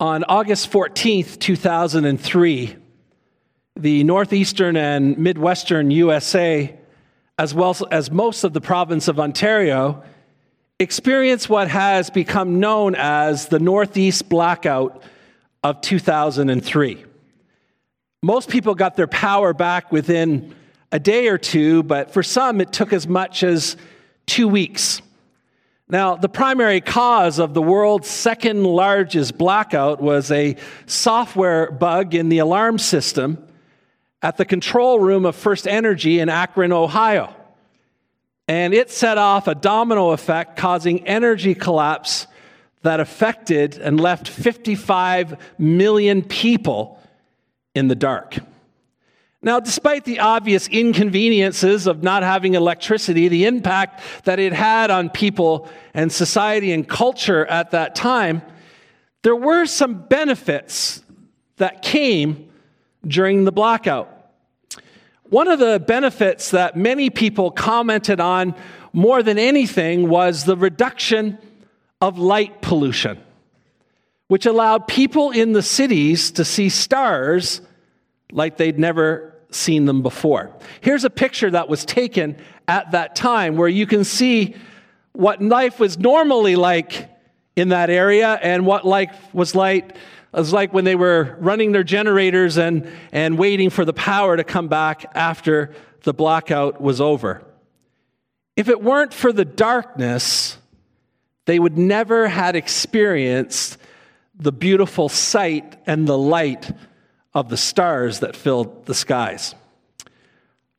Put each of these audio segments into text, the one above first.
On August 14th, 2003, the northeastern and midwestern USA, as well as most of the province of Ontario, experienced what has become known as the Northeast Blackout of 2003. Most people got their power back within a day or two, but for some it took as much as two weeks. Now, the primary cause of the world's second largest blackout was a software bug in the alarm system at the control room of FirstEnergy in Akron, Ohio. And it set off a domino effect, causing energy collapse that affected and left 55 million people in the dark. Now, despite the obvious inconveniences of not having electricity, the impact that it had on people and society and culture at that time, there were some benefits that came during the blackout. One of the benefits that many people commented on more than anything was the reduction of light pollution, which allowed people in the cities to see stars like they'd never seen them before. Here's a picture that was taken at that time where you can see what life was normally like in that area and what life was like was like when they were running their generators and, and waiting for the power to come back after the blackout was over. If it weren't for the darkness, they would never had experienced the beautiful sight and the light of the stars that filled the skies.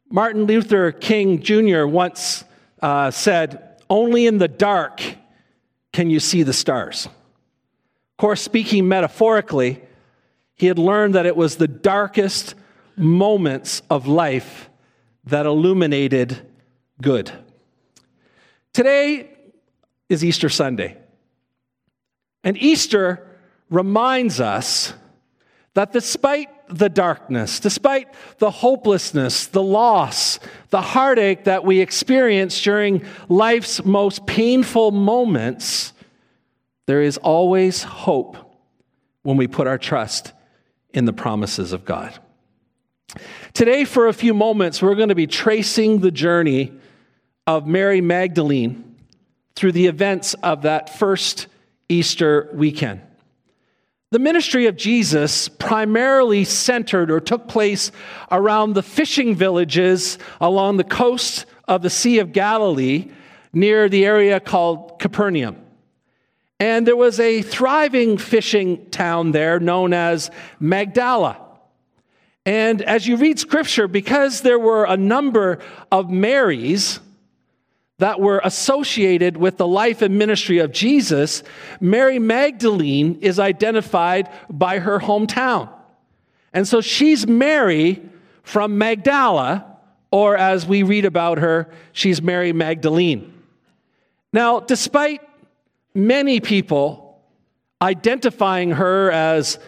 Martin Luther King Jr. once uh, said, Only in the dark can you see the stars. Of course, speaking metaphorically, he had learned that it was the darkest moments of life that illuminated good. Today is Easter Sunday. And Easter reminds us that despite the darkness, despite the hopelessness, the loss, the heartache that we experience during life's most painful moments, there is always hope when we put our trust in the promises of God. Today, for a few moments, we're going to be tracing the journey of Mary Magdalene through the events of that first Easter weekend. The ministry of Jesus primarily centered or took place around the fishing villages along the coast of the Sea of Galilee near the area called Capernaum. And there was a thriving fishing town there known as Magdala. And as you read scripture, because there were a number of Marys, that were associated with the life and ministry of Jesus, Mary Magdalene is identified by her hometown. And so she's Mary from Magdala, or as we read about her, she's Mary Magdalene. Now, despite many people identifying her as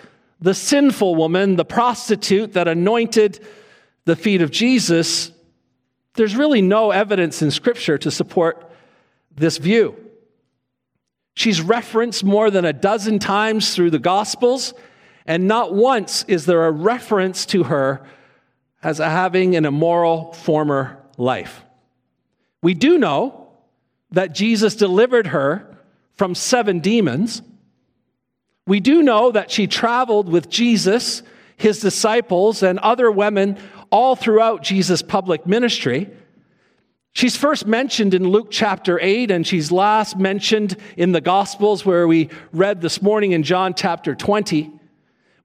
the sinful woman, the prostitute that anointed the feet of Jesus, there's really no evidence in Scripture to support this view. She's referenced more than a dozen times through the Gospels, and not once is there a reference to her as having an immoral former life. We do know that Jesus delivered her from seven demons. We do know that she traveled with Jesus, his disciples, and other women all throughout Jesus' public ministry. She's first mentioned in Luke chapter 8, and she's last mentioned in the Gospels, where we read this morning in John chapter 20.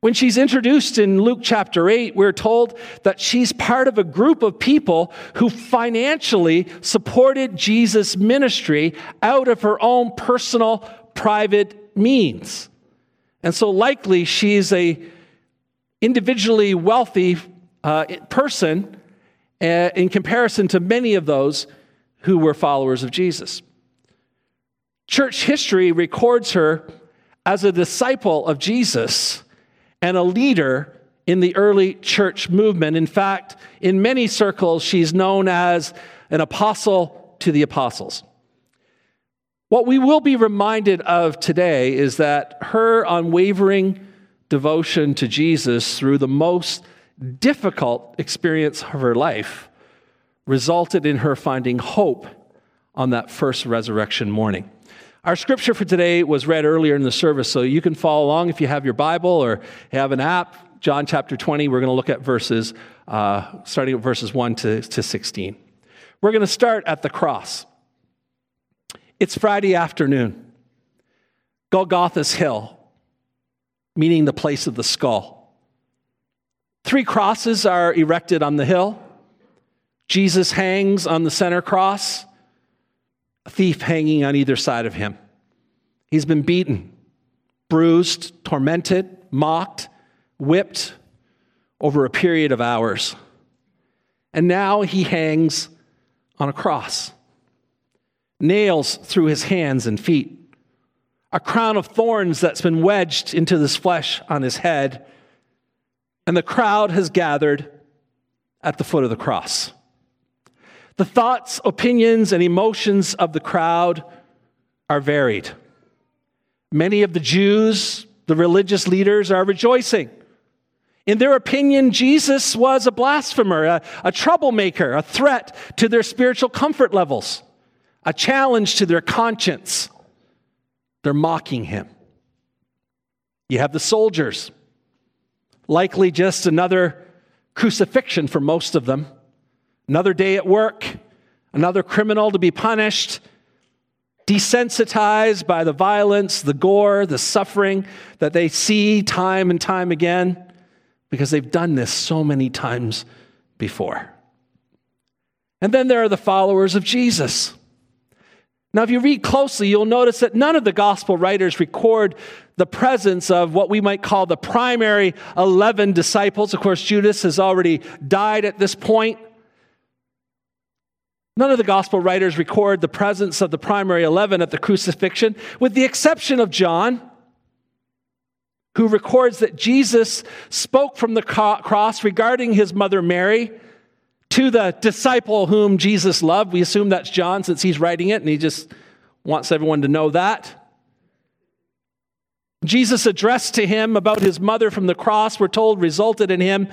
When she's introduced in Luke chapter 8, we're told that she's part of a group of people who financially supported Jesus' ministry out of her own personal, private means. And so likely she's a individually wealthy uh, person uh, in comparison to many of those who were followers of Jesus. Church history records her as a disciple of Jesus and a leader in the early church movement. In fact, in many circles, she's known as an apostle to the apostles. What we will be reminded of today is that her unwavering devotion to Jesus through the most difficult experience of her life resulted in her finding hope on that first resurrection morning. Our scripture for today was read earlier in the service, so you can follow along if you have your Bible or have an app. John chapter 20, we're going to look at verses, uh, starting at verses 1 to, to 16. We're going to start at the cross. It's Friday afternoon, Golgotha's Hill, meaning the place of the skull. Three crosses are erected on the hill. Jesus hangs on the center cross, a thief hanging on either side of him. He's been beaten, bruised, tormented, mocked, whipped over a period of hours. And now he hangs on a cross nails through his hands and feet, a crown of thorns that's been wedged into this flesh on his head, and the crowd has gathered at the foot of the cross. The thoughts, opinions, and emotions of the crowd are varied. Many of the Jews, the religious leaders, are rejoicing. In their opinion, Jesus was a blasphemer, a, a troublemaker, a threat to their spiritual comfort levels a challenge to their conscience. They're mocking him. You have the soldiers, likely just another crucifixion for most of them, another day at work, another criminal to be punished, desensitized by the violence, the gore, the suffering that they see time and time again because they've done this so many times before. And then there are the followers of Jesus. Now, if you read closely, you'll notice that none of the gospel writers record the presence of what we might call the primary 11 disciples. Of course, Judas has already died at this point. None of the gospel writers record the presence of the primary 11 at the crucifixion, with the exception of John, who records that Jesus spoke from the cross regarding his mother Mary to the disciple whom Jesus loved. We assume that's John since he's writing it and he just wants everyone to know that. Jesus' addressed to him about his mother from the cross, we're told, resulted in him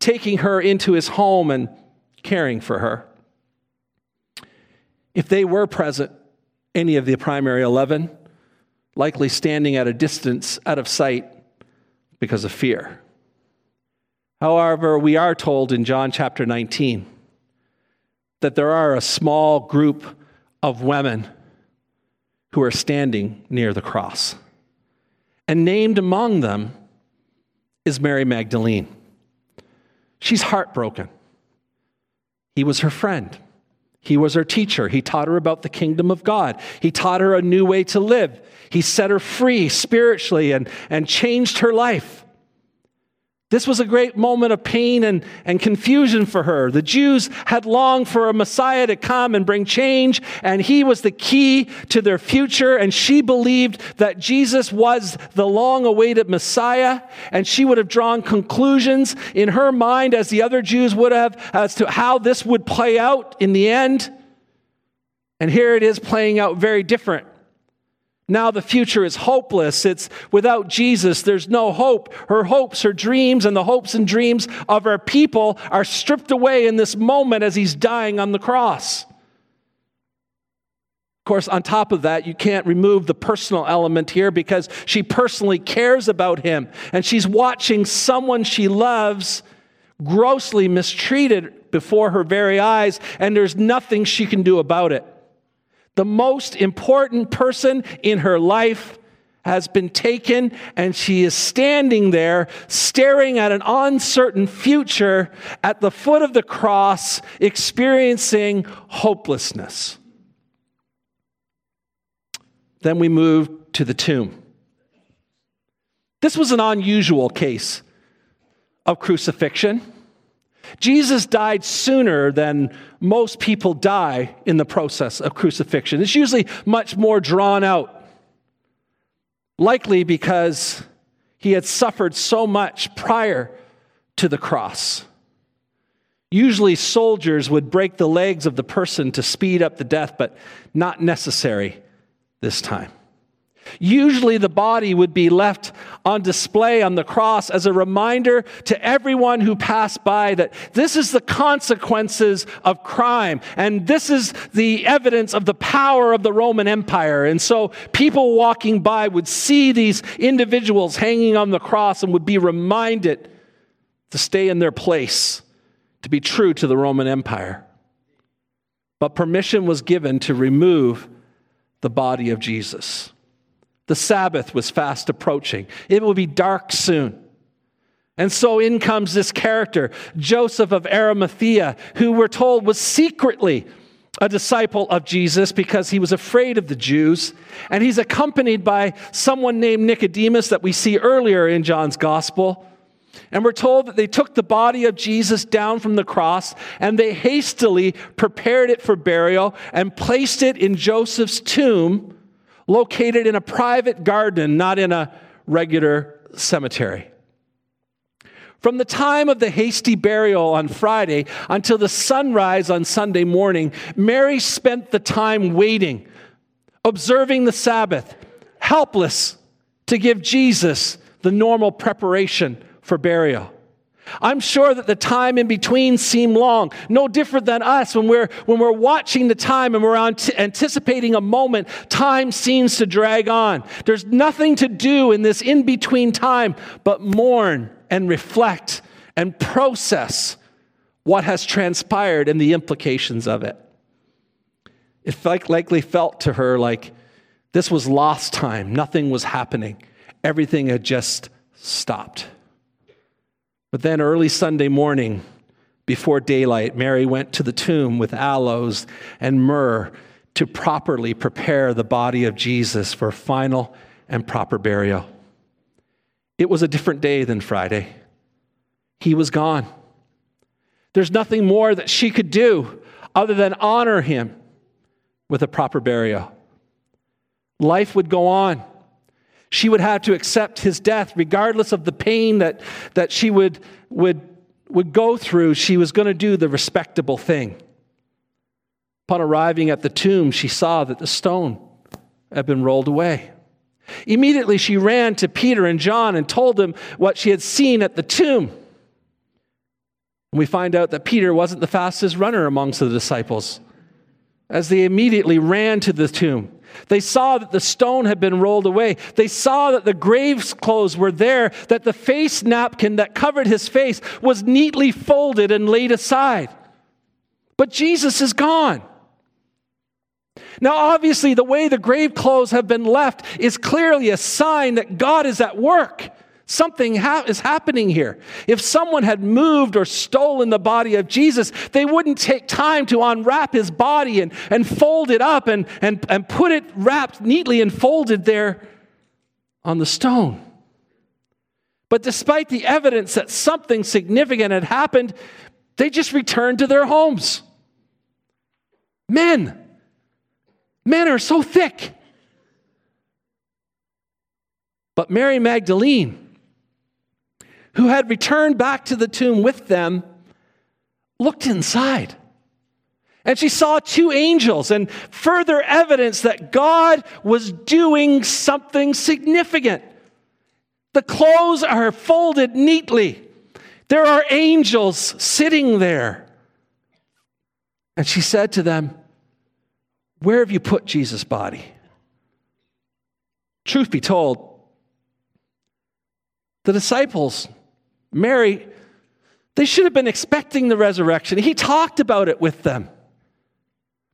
taking her into his home and caring for her. If they were present, any of the primary 11, likely standing at a distance out of sight because of fear. However, we are told in John chapter 19 that there are a small group of women who are standing near the cross. And named among them is Mary Magdalene. She's heartbroken. He was her friend. He was her teacher. He taught her about the kingdom of God. He taught her a new way to live. He set her free spiritually and, and changed her life. This was a great moment of pain and, and confusion for her. The Jews had longed for a Messiah to come and bring change, and he was the key to their future. And she believed that Jesus was the long awaited Messiah, and she would have drawn conclusions in her mind, as the other Jews would have, as to how this would play out in the end. And here it is playing out very different. Now the future is hopeless. It's without Jesus, there's no hope. Her hopes, her dreams, and the hopes and dreams of her people are stripped away in this moment as he's dying on the cross. Of course, on top of that, you can't remove the personal element here because she personally cares about him and she's watching someone she loves grossly mistreated before her very eyes, and there's nothing she can do about it. The most important person in her life has been taken, and she is standing there staring at an uncertain future at the foot of the cross, experiencing hopelessness. Then we move to the tomb. This was an unusual case of crucifixion. Jesus died sooner than most people die in the process of crucifixion. It's usually much more drawn out, likely because he had suffered so much prior to the cross. Usually, soldiers would break the legs of the person to speed up the death, but not necessary this time. Usually, the body would be left on display on the cross as a reminder to everyone who passed by that this is the consequences of crime, and this is the evidence of the power of the Roman Empire. And so, people walking by would see these individuals hanging on the cross and would be reminded to stay in their place, to be true to the Roman Empire. But permission was given to remove the body of Jesus. The Sabbath was fast approaching. It will be dark soon. And so in comes this character, Joseph of Arimathea, who we're told was secretly a disciple of Jesus because he was afraid of the Jews. And he's accompanied by someone named Nicodemus that we see earlier in John's gospel. And we're told that they took the body of Jesus down from the cross and they hastily prepared it for burial and placed it in Joseph's tomb located in a private garden, not in a regular cemetery. From the time of the hasty burial on Friday until the sunrise on Sunday morning, Mary spent the time waiting, observing the Sabbath, helpless to give Jesus the normal preparation for burial. I'm sure that the time in between seemed long, no different than us when we're, when we're watching the time and we're anticipating a moment, time seems to drag on. There's nothing to do in this in between time but mourn and reflect and process what has transpired and the implications of it. It likely felt to her like this was lost time, nothing was happening, everything had just stopped. But then early Sunday morning, before daylight, Mary went to the tomb with aloes and myrrh to properly prepare the body of Jesus for final and proper burial. It was a different day than Friday. He was gone. There's nothing more that she could do other than honor him with a proper burial. Life would go on. She would have to accept his death, regardless of the pain that, that she would, would, would go through. She was going to do the respectable thing. Upon arriving at the tomb, she saw that the stone had been rolled away. Immediately, she ran to Peter and John and told them what she had seen at the tomb. And we find out that Peter wasn't the fastest runner amongst the disciples as they immediately ran to the tomb. They saw that the stone had been rolled away. They saw that the grave clothes were there, that the face napkin that covered his face was neatly folded and laid aside. But Jesus is gone. Now, obviously, the way the grave clothes have been left is clearly a sign that God is at work. Something ha- is happening here. If someone had moved or stolen the body of Jesus, they wouldn't take time to unwrap his body and, and fold it up and, and, and put it wrapped neatly and folded there on the stone. But despite the evidence that something significant had happened, they just returned to their homes. Men, men are so thick. But Mary Magdalene, who had returned back to the tomb with them, looked inside. And she saw two angels and further evidence that God was doing something significant. The clothes are folded neatly. There are angels sitting there. And she said to them, Where have you put Jesus' body? Truth be told, the disciples Mary, they should have been expecting the resurrection. He talked about it with them.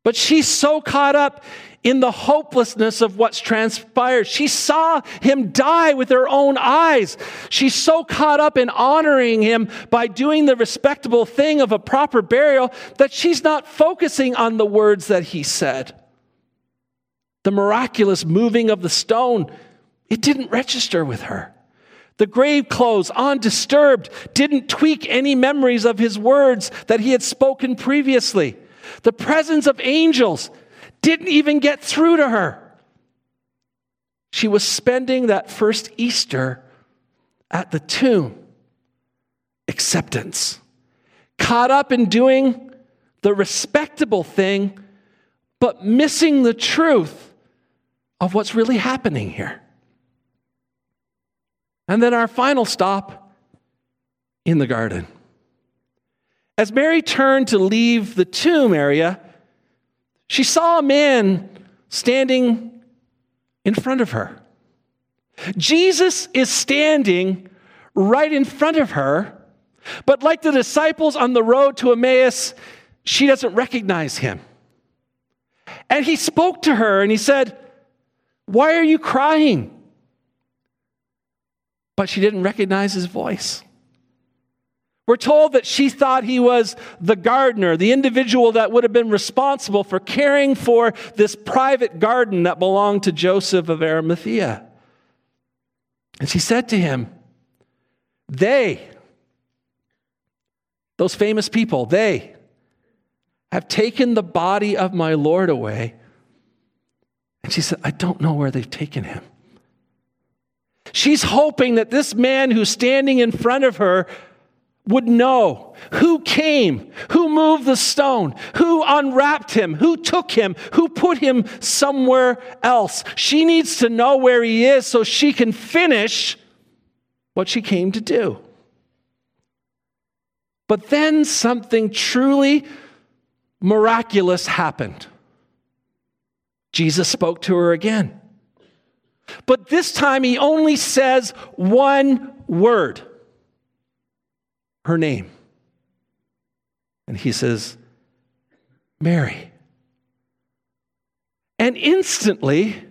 But she's so caught up in the hopelessness of what's transpired. She saw him die with her own eyes. She's so caught up in honoring him by doing the respectable thing of a proper burial that she's not focusing on the words that he said. The miraculous moving of the stone, it didn't register with her. The grave clothes, undisturbed, didn't tweak any memories of his words that he had spoken previously. The presence of angels didn't even get through to her. She was spending that first Easter at the tomb. Acceptance. Caught up in doing the respectable thing, but missing the truth of what's really happening here. And then our final stop in the garden. As Mary turned to leave the tomb area, she saw a man standing in front of her. Jesus is standing right in front of her, but like the disciples on the road to Emmaus, she doesn't recognize him. And he spoke to her and he said, Why are you crying? But she didn't recognize his voice. We're told that she thought he was the gardener, the individual that would have been responsible for caring for this private garden that belonged to Joseph of Arimathea. And she said to him, They, those famous people, they have taken the body of my Lord away. And she said, I don't know where they've taken him. She's hoping that this man who's standing in front of her would know who came, who moved the stone, who unwrapped him, who took him, who put him somewhere else. She needs to know where he is so she can finish what she came to do. But then something truly miraculous happened. Jesus spoke to her again. But this time he only says one word her name. And he says, Mary. And instantly,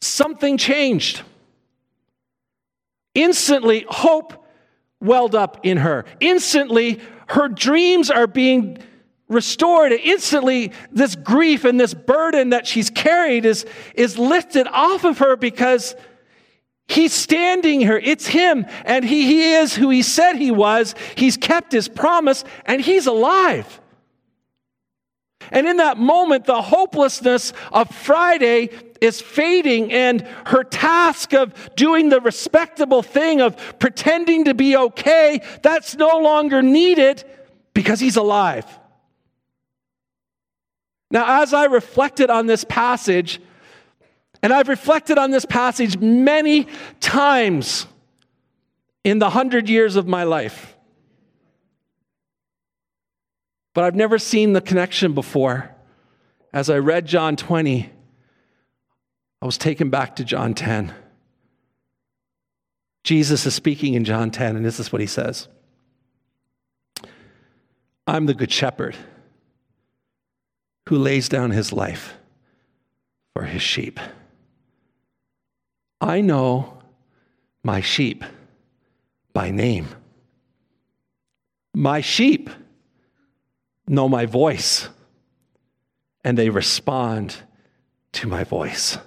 something changed. Instantly, hope welled up in her. Instantly, her dreams are being restored. Instantly, this grief and this burden that she's carried is, is lifted off of her because He's standing here. It's him. And he, he is who he said he was. He's kept his promise and he's alive. And in that moment, the hopelessness of Friday is fading, and her task of doing the respectable thing of pretending to be okay, that's no longer needed because he's alive. Now, as I reflected on this passage, and I've reflected on this passage many times in the hundred years of my life. But I've never seen the connection before. As I read John 20, I was taken back to John 10. Jesus is speaking in John 10, and this is what he says I'm the good shepherd who lays down his life for his sheep. I know my sheep by name. My sheep know my voice, and they respond to my voice.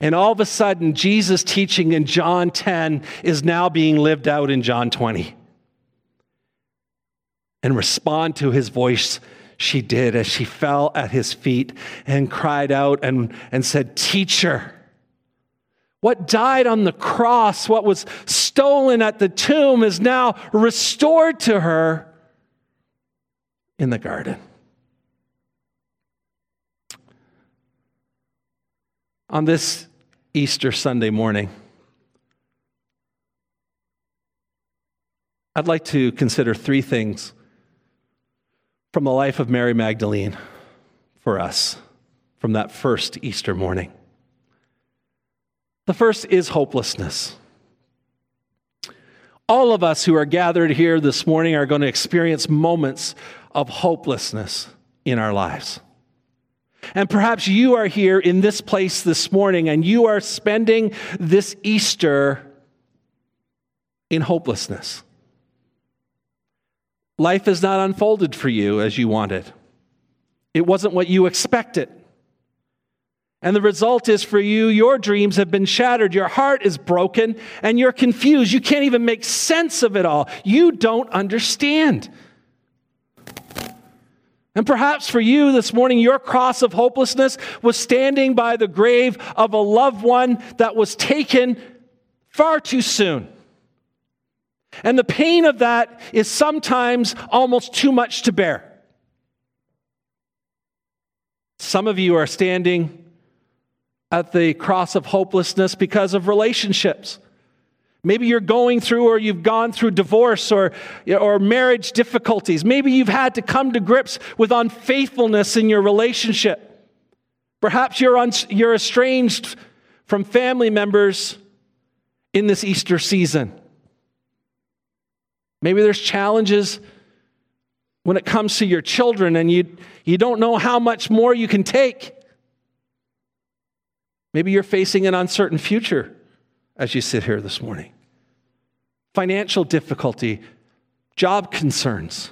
And all of a sudden, Jesus' teaching in John 10 is now being lived out in John 20. And respond to his voice she did as she fell at his feet and cried out and, and said, Teacher, what died on the cross, what was stolen at the tomb, is now restored to her in the garden. On this Easter Sunday morning, I'd like to consider three things from the life of Mary Magdalene for us from that first Easter morning. The first is hopelessness. All of us who are gathered here this morning are going to experience moments of hopelessness in our lives. And perhaps you are here in this place this morning and you are spending this Easter in hopelessness. Life has not unfolded for you as you wanted, it wasn't what you expected. And the result is for you, your dreams have been shattered. Your heart is broken and you're confused. You can't even make sense of it all. You don't understand. And perhaps for you this morning, your cross of hopelessness was standing by the grave of a loved one that was taken far too soon. And the pain of that is sometimes almost too much to bear. Some of you are standing at the cross of hopelessness because of relationships. Maybe you're going through or you've gone through divorce or, or marriage difficulties. Maybe you've had to come to grips with unfaithfulness in your relationship. Perhaps you're, un- you're estranged from family members in this Easter season. Maybe there's challenges when it comes to your children and you, you don't know how much more you can take. Maybe you're facing an uncertain future as you sit here this morning. Financial difficulty, job concerns.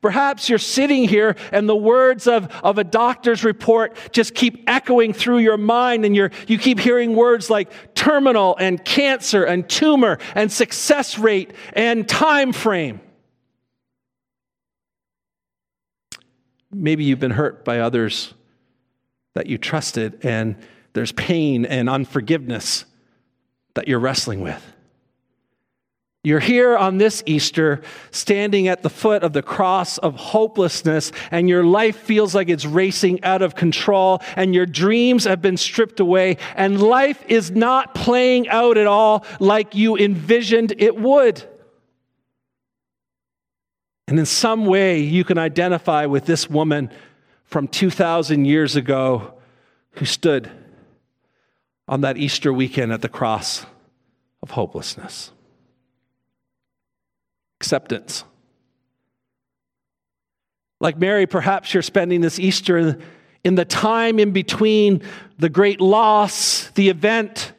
Perhaps you're sitting here and the words of, of a doctor's report just keep echoing through your mind, and you're, you keep hearing words like terminal and cancer and tumor and success rate and time frame. Maybe you've been hurt by others that you trusted, and there's pain and unforgiveness that you're wrestling with. You're here on this Easter, standing at the foot of the cross of hopelessness, and your life feels like it's racing out of control, and your dreams have been stripped away, and life is not playing out at all like you envisioned it would. And in some way, you can identify with this woman from 2,000 years ago who stood on that Easter weekend at the cross of hopelessness. Acceptance. Like Mary, perhaps you're spending this Easter in the time in between the great loss, the event,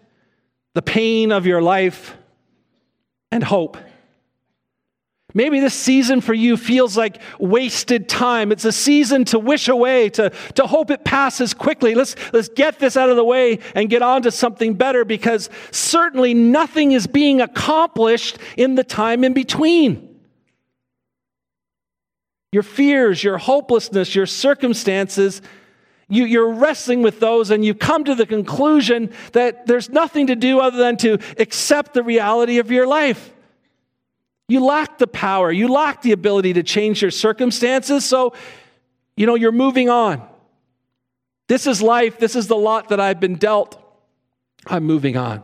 the pain of your life, and hope. Maybe this season for you feels like wasted time. It's a season to wish away, to, to hope it passes quickly. Let's, let's get this out of the way and get on to something better because certainly nothing is being accomplished in the time in between. Your fears, your hopelessness, your circumstances, you, you're wrestling with those and you've come to the conclusion that there's nothing to do other than to accept the reality of your life. You lack the power, you lack the ability to change your circumstances, so, you know, you're moving on. This is life, this is the lot that I've been dealt. I'm moving on.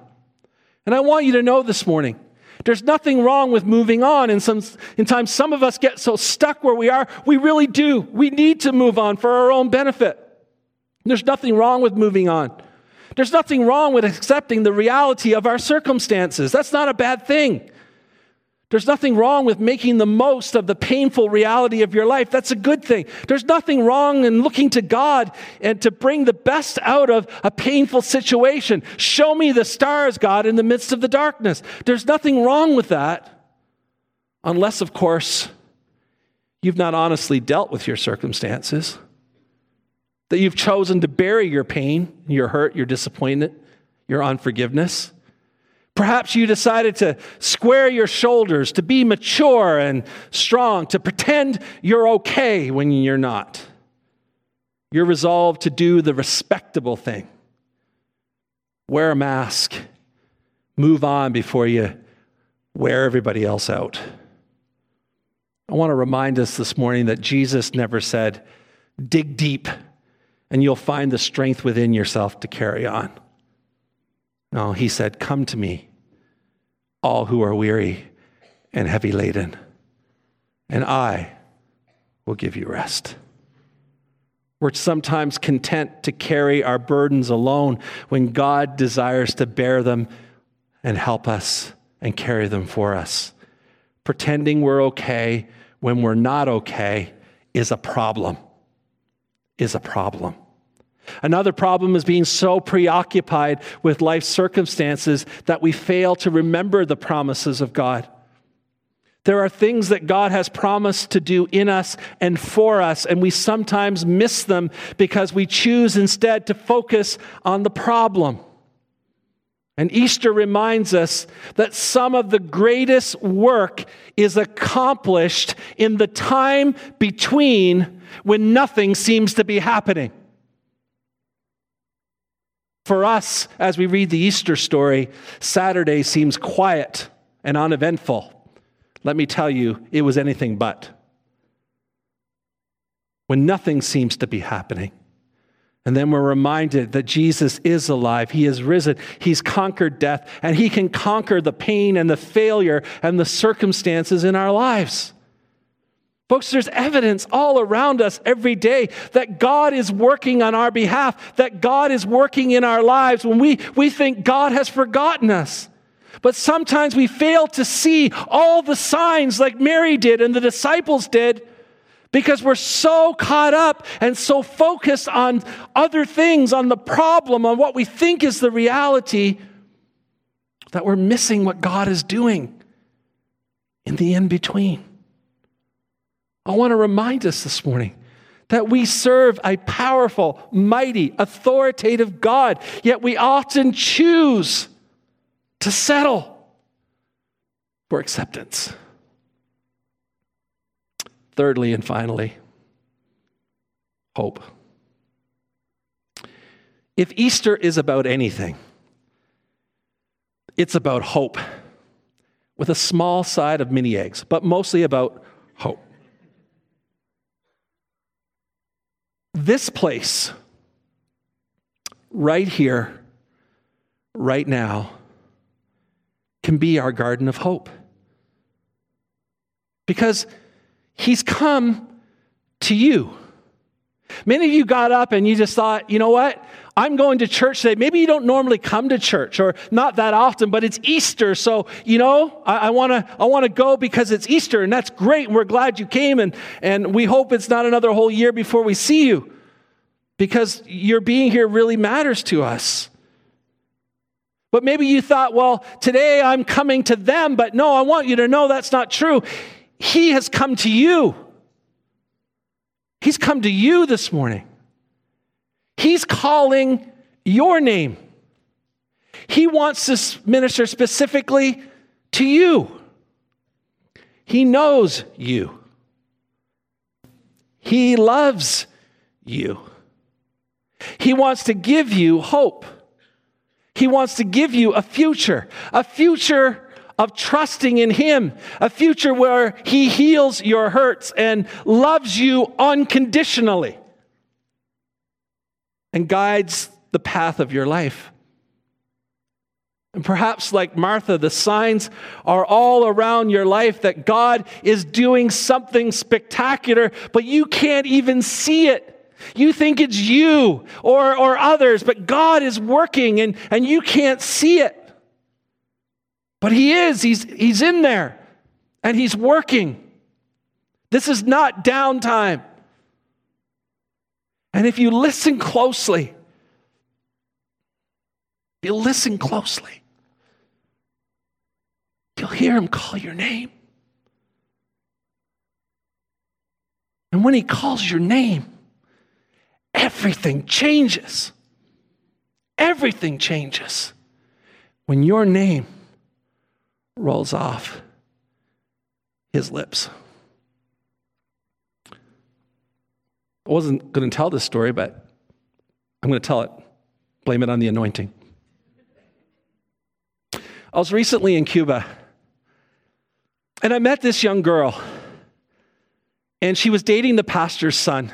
And I want you to know this morning there's nothing wrong with moving on. And some, in times, some of us get so stuck where we are, we really do. We need to move on for our own benefit. There's nothing wrong with moving on. There's nothing wrong with accepting the reality of our circumstances. That's not a bad thing. There's nothing wrong with making the most of the painful reality of your life. That's a good thing. There's nothing wrong in looking to God and to bring the best out of a painful situation. Show me the stars, God, in the midst of the darkness. There's nothing wrong with that, unless, of course, you've not honestly dealt with your circumstances, that you've chosen to bury your pain, your hurt, your disappointment, your unforgiveness Perhaps you decided to square your shoulders, to be mature and strong, to pretend you're okay when you're not. You're resolved to do the respectable thing wear a mask, move on before you wear everybody else out. I want to remind us this morning that Jesus never said, dig deep and you'll find the strength within yourself to carry on. No, he said, Come to me, all who are weary and heavy laden, and I will give you rest. We're sometimes content to carry our burdens alone when God desires to bear them and help us and carry them for us. Pretending we're okay when we're not okay is a problem. Is a problem. Another problem is being so preoccupied with life circumstances that we fail to remember the promises of God. There are things that God has promised to do in us and for us, and we sometimes miss them because we choose instead to focus on the problem. And Easter reminds us that some of the greatest work is accomplished in the time between when nothing seems to be happening. For us, as we read the Easter story, Saturday seems quiet and uneventful. Let me tell you, it was anything but. When nothing seems to be happening, And then we're reminded that Jesus is alive. He is risen. He's conquered death, and He can conquer the pain and the failure and the circumstances in our lives. Folks, there's evidence all around us every day that God is working on our behalf, that God is working in our lives when we, we think God has forgotten us. But sometimes we fail to see all the signs like Mary did and the disciples did because we're so caught up and so focused on other things, on the problem, on what we think is the reality, that we're missing what God is doing in the in between. I want to remind us this morning that we serve a powerful, mighty, authoritative God, yet we often choose to settle for acceptance. Thirdly and finally, hope. If Easter is about anything, it's about hope with a small side of mini eggs, but mostly about hope. This place, right here, right now, can be our garden of hope. Because He's come to you. Many of you got up and you just thought, you know what? I'm going to church today. Maybe you don't normally come to church or not that often, but it's Easter. So, you know, I, to I wanna go because it's Easter and that's great. And we're glad you came. And, and we hope it's not another whole year before we see you because your being here really matters to us. But maybe you thought, well, today I'm coming to them, but no, I want you to know that's not true. He has come to you. He's come to you this morning. He's calling your name. He wants to minister specifically to you. He knows you. He loves you. He wants to give you hope. He wants to give you a future, a future of trusting in Him, a future where He heals your hurts and loves you unconditionally and guides the path of your life. And perhaps, like Martha, the signs are all around your life that God is doing something spectacular, but you can't even see it. You think it's you or, or others, but God is working and, and you can't see it. But He is, He's, he's in there and He's working. This is not downtime. And if you listen closely, if you listen closely, you'll hear him call your name. And when he calls your name, everything changes. Everything changes when your name rolls off his lips. I wasn't going to tell this story, but I'm going to tell it. Blame it on the anointing. I was recently in Cuba and I met this young girl, and she was dating the pastor's son.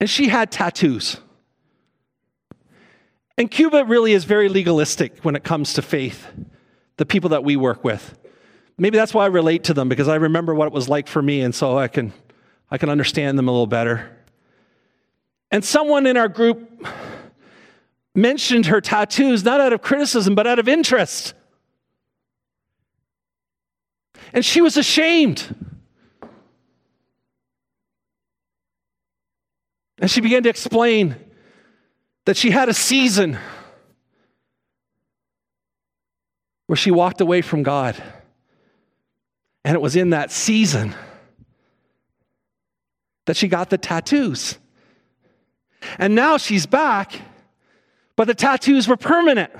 And she had tattoos. And Cuba really is very legalistic when it comes to faith the people that we work with. Maybe that's why I relate to them because I remember what it was like for me, and so I can, I can understand them a little better. And someone in our group mentioned her tattoos not out of criticism, but out of interest. And she was ashamed. And she began to explain that she had a season where she walked away from God. And it was in that season that she got the tattoos. And now she's back, but the tattoos were permanent.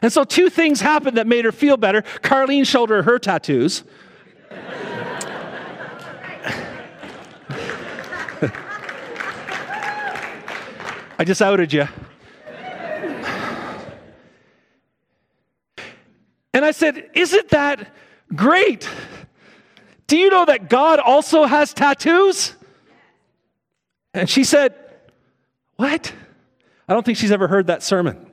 And so, two things happened that made her feel better. Carlene showed her her tattoos. I just outed you. And I said, Isn't that great? Do you know that God also has tattoos? And she said, What? I don't think she's ever heard that sermon.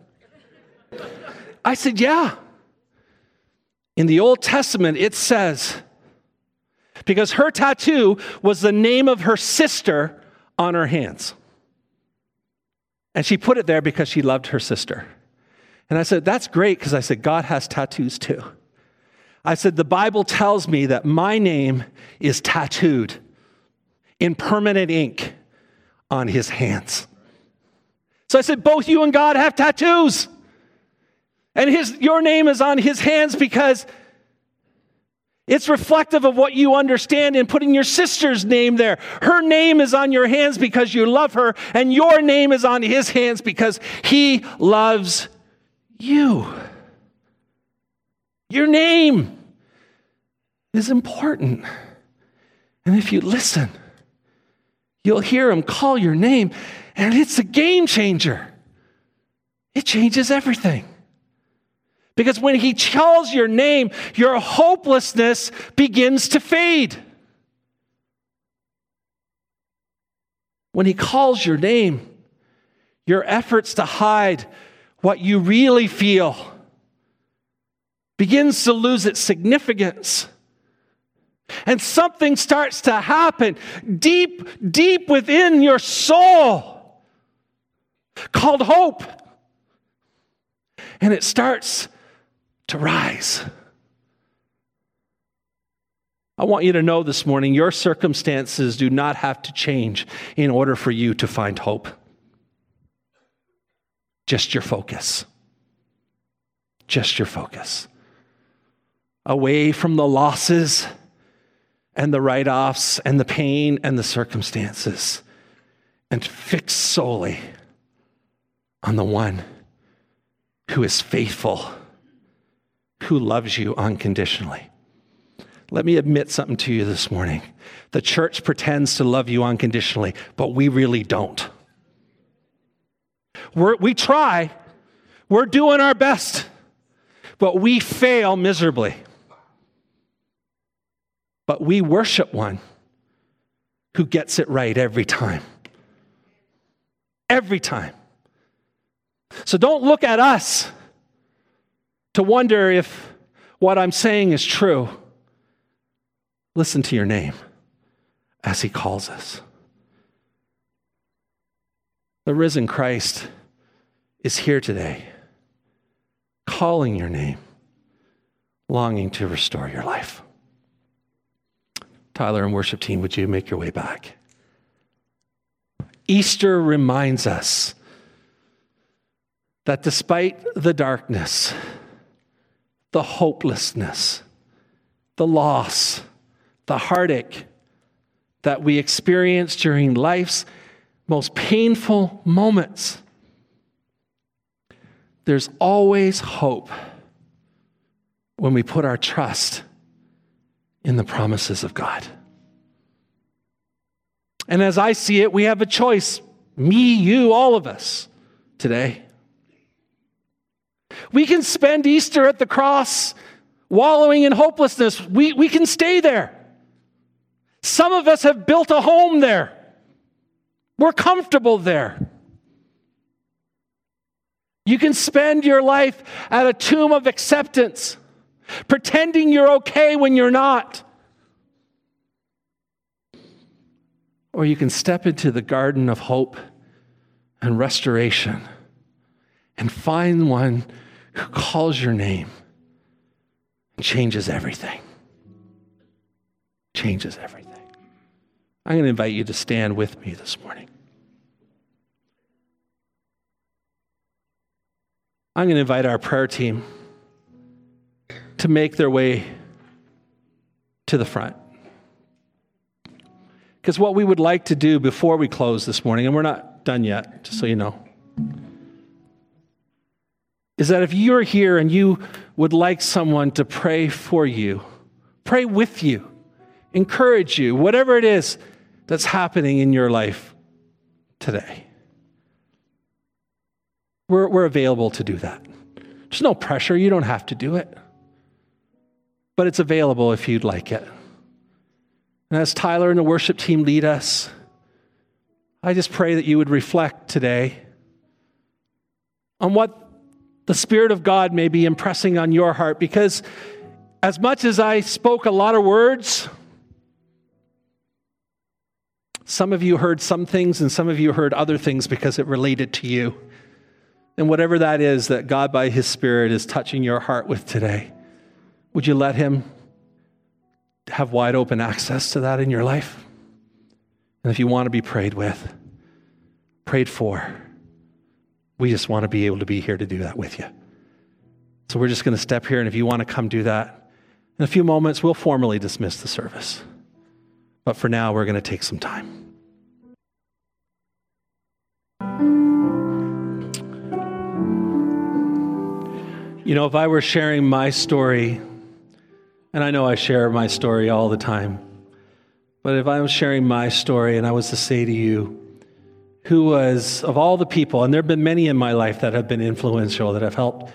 I said, Yeah. In the Old Testament, it says, because her tattoo was the name of her sister on her hands. And she put it there because she loved her sister. And I said, That's great because I said, God has tattoos too. I said, The Bible tells me that my name is tattooed in permanent ink on his hands. So I said, Both you and God have tattoos. And his, your name is on his hands because it's reflective of what you understand in putting your sister's name there. Her name is on your hands because you love her, and your name is on his hands because he loves you. Your name is important. And if you listen, you'll hear him call your name, and it's a game changer. It changes everything. Because when he calls your name, your hopelessness begins to fade. When he calls your name, your efforts to hide what you really feel begins to lose its significance. And something starts to happen deep, deep within your soul called hope. And it starts to rise. I want you to know this morning your circumstances do not have to change in order for you to find hope. Just your focus. Just your focus. Away from the losses and the write offs and the pain and the circumstances, and fix solely on the one who is faithful who loves you unconditionally. Let me admit something to you this morning. The church pretends to love you unconditionally, but we really don't. We're, we try, we're doing our best, but we fail miserably. But we worship one who gets it right every time. Every time. So don't look at us to wonder if what I'm saying is true, listen to your name as he calls us. The risen Christ is here today, calling your name, longing to restore your life. Tyler and worship team, would you make your way back? Easter reminds us that despite the darkness, the hopelessness, the loss, the heartache that we experience during life's most painful moments. There's always hope when we put our trust in the promises of God. And as I see it, we have a choice me, you, all of us today. We can spend Easter at the cross wallowing in hopelessness. We, we can stay there. Some of us have built a home there. We're comfortable there. You can spend your life at a tomb of acceptance, pretending you're okay when you're not. Or you can step into the garden of hope and restoration and find one who calls your name and changes everything. Changes everything. I'm going to invite you to stand with me this morning. I'm going to invite our prayer team to make their way to the front. Because what we would like to do before we close this morning, and we're not done yet, just so you know is that if you're here and you would like someone to pray for you, pray with you, encourage you, whatever it is that's happening in your life today, we're, we're available to do that. There's no pressure, you don't have to do it, but it's available if you'd like it. And as Tyler and the worship team lead us, I just pray that you would reflect today on what the Spirit of God may be impressing on your heart because as much as I spoke a lot of words, some of you heard some things and some of you heard other things because it related to you. And whatever that is that God by His Spirit is touching your heart with today, would you let Him have wide open access to that in your life? And if you want to be prayed with, prayed for, we just want to be able to be here to do that with you. So we're just going to step here, and if you want to come do that, in a few moments, we'll formally dismiss the service. But for now, we're going to take some time. You know, if I were sharing my story, and I know I share my story all the time, but if I was sharing my story and I was to say to you, who was, of all the people, and there have been many in my life that have been influential, that have helped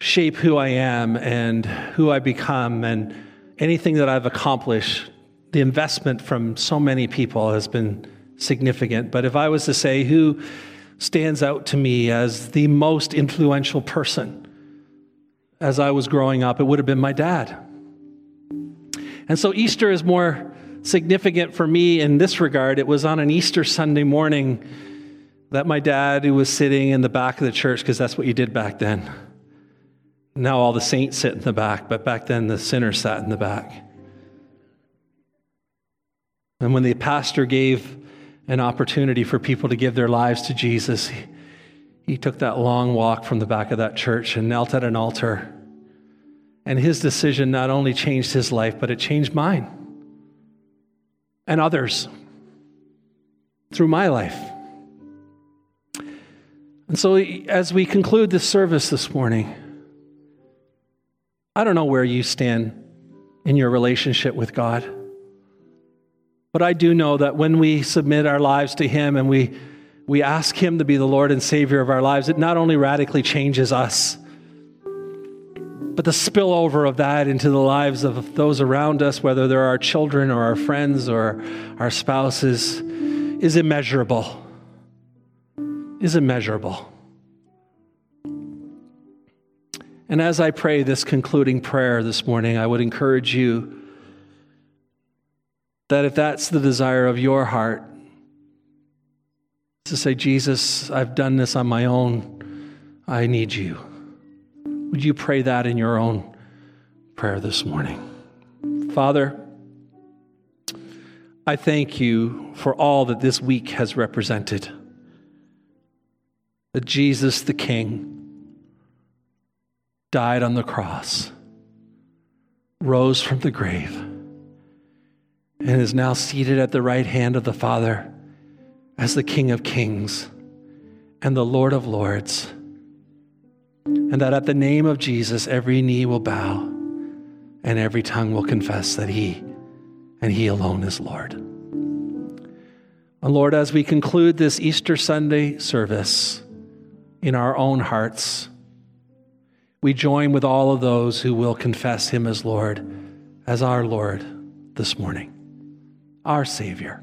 shape who I am and who I become, and anything that I've accomplished, the investment from so many people has been significant. But if I was to say who stands out to me as the most influential person as I was growing up, it would have been my dad. And so Easter is more significant for me in this regard. It was on an Easter Sunday morning that my dad, who was sitting in the back of the church, because that's what you did back then. Now all the saints sit in the back, but back then the sinners sat in the back. And when the pastor gave an opportunity for people to give their lives to Jesus, he, he took that long walk from the back of that church and knelt at an altar. And his decision not only changed his life, but it changed mine and others through my life. And so, as we conclude this service this morning, I don't know where you stand in your relationship with God. But I do know that when we submit our lives to Him and we, we ask Him to be the Lord and Savior of our lives, it not only radically changes us, but the spillover of that into the lives of those around us, whether they're our children or our friends or our spouses, is immeasurable. Is immeasurable. And as I pray this concluding prayer this morning, I would encourage you that if that's the desire of your heart, to say, Jesus, I've done this on my own, I need you. Would you pray that in your own prayer this morning? Father, I thank you for all that this week has represented. That Jesus the King died on the cross, rose from the grave, and is now seated at the right hand of the Father as the King of Kings and the Lord of Lords and that at the name of Jesus, every knee will bow and every tongue will confess that He and He alone is Lord. And Lord, as we conclude this Easter Sunday service in our own hearts, we join with all of those who will confess Him as Lord, as our Lord this morning, our Savior.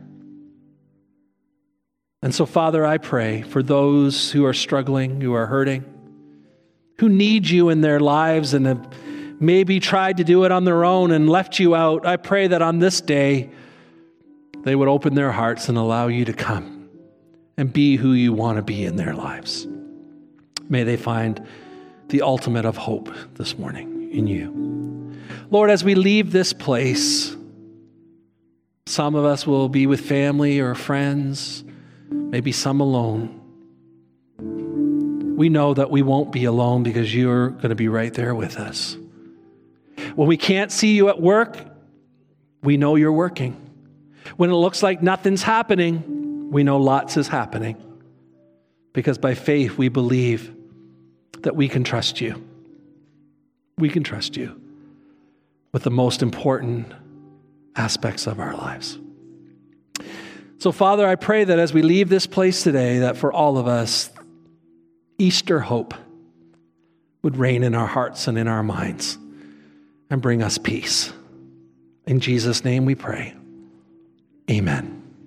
And so, Father, I pray for those who are struggling, who are hurting who need you in their lives and have maybe tried to do it on their own and left you out, I pray that on this day they would open their hearts and allow you to come and be who you want to be in their lives. May they find the ultimate of hope this morning in you. Lord, as we leave this place, some of us will be with family or friends, maybe some alone we know that we won't be alone because you're going to be right there with us. When we can't see you at work, we know you're working. When it looks like nothing's happening, we know lots is happening. Because by faith, we believe that we can trust you. We can trust you with the most important aspects of our lives. So, Father, I pray that as we leave this place today, that for all of us, Easter hope would reign in our hearts and in our minds and bring us peace. In Jesus' name we pray. Amen.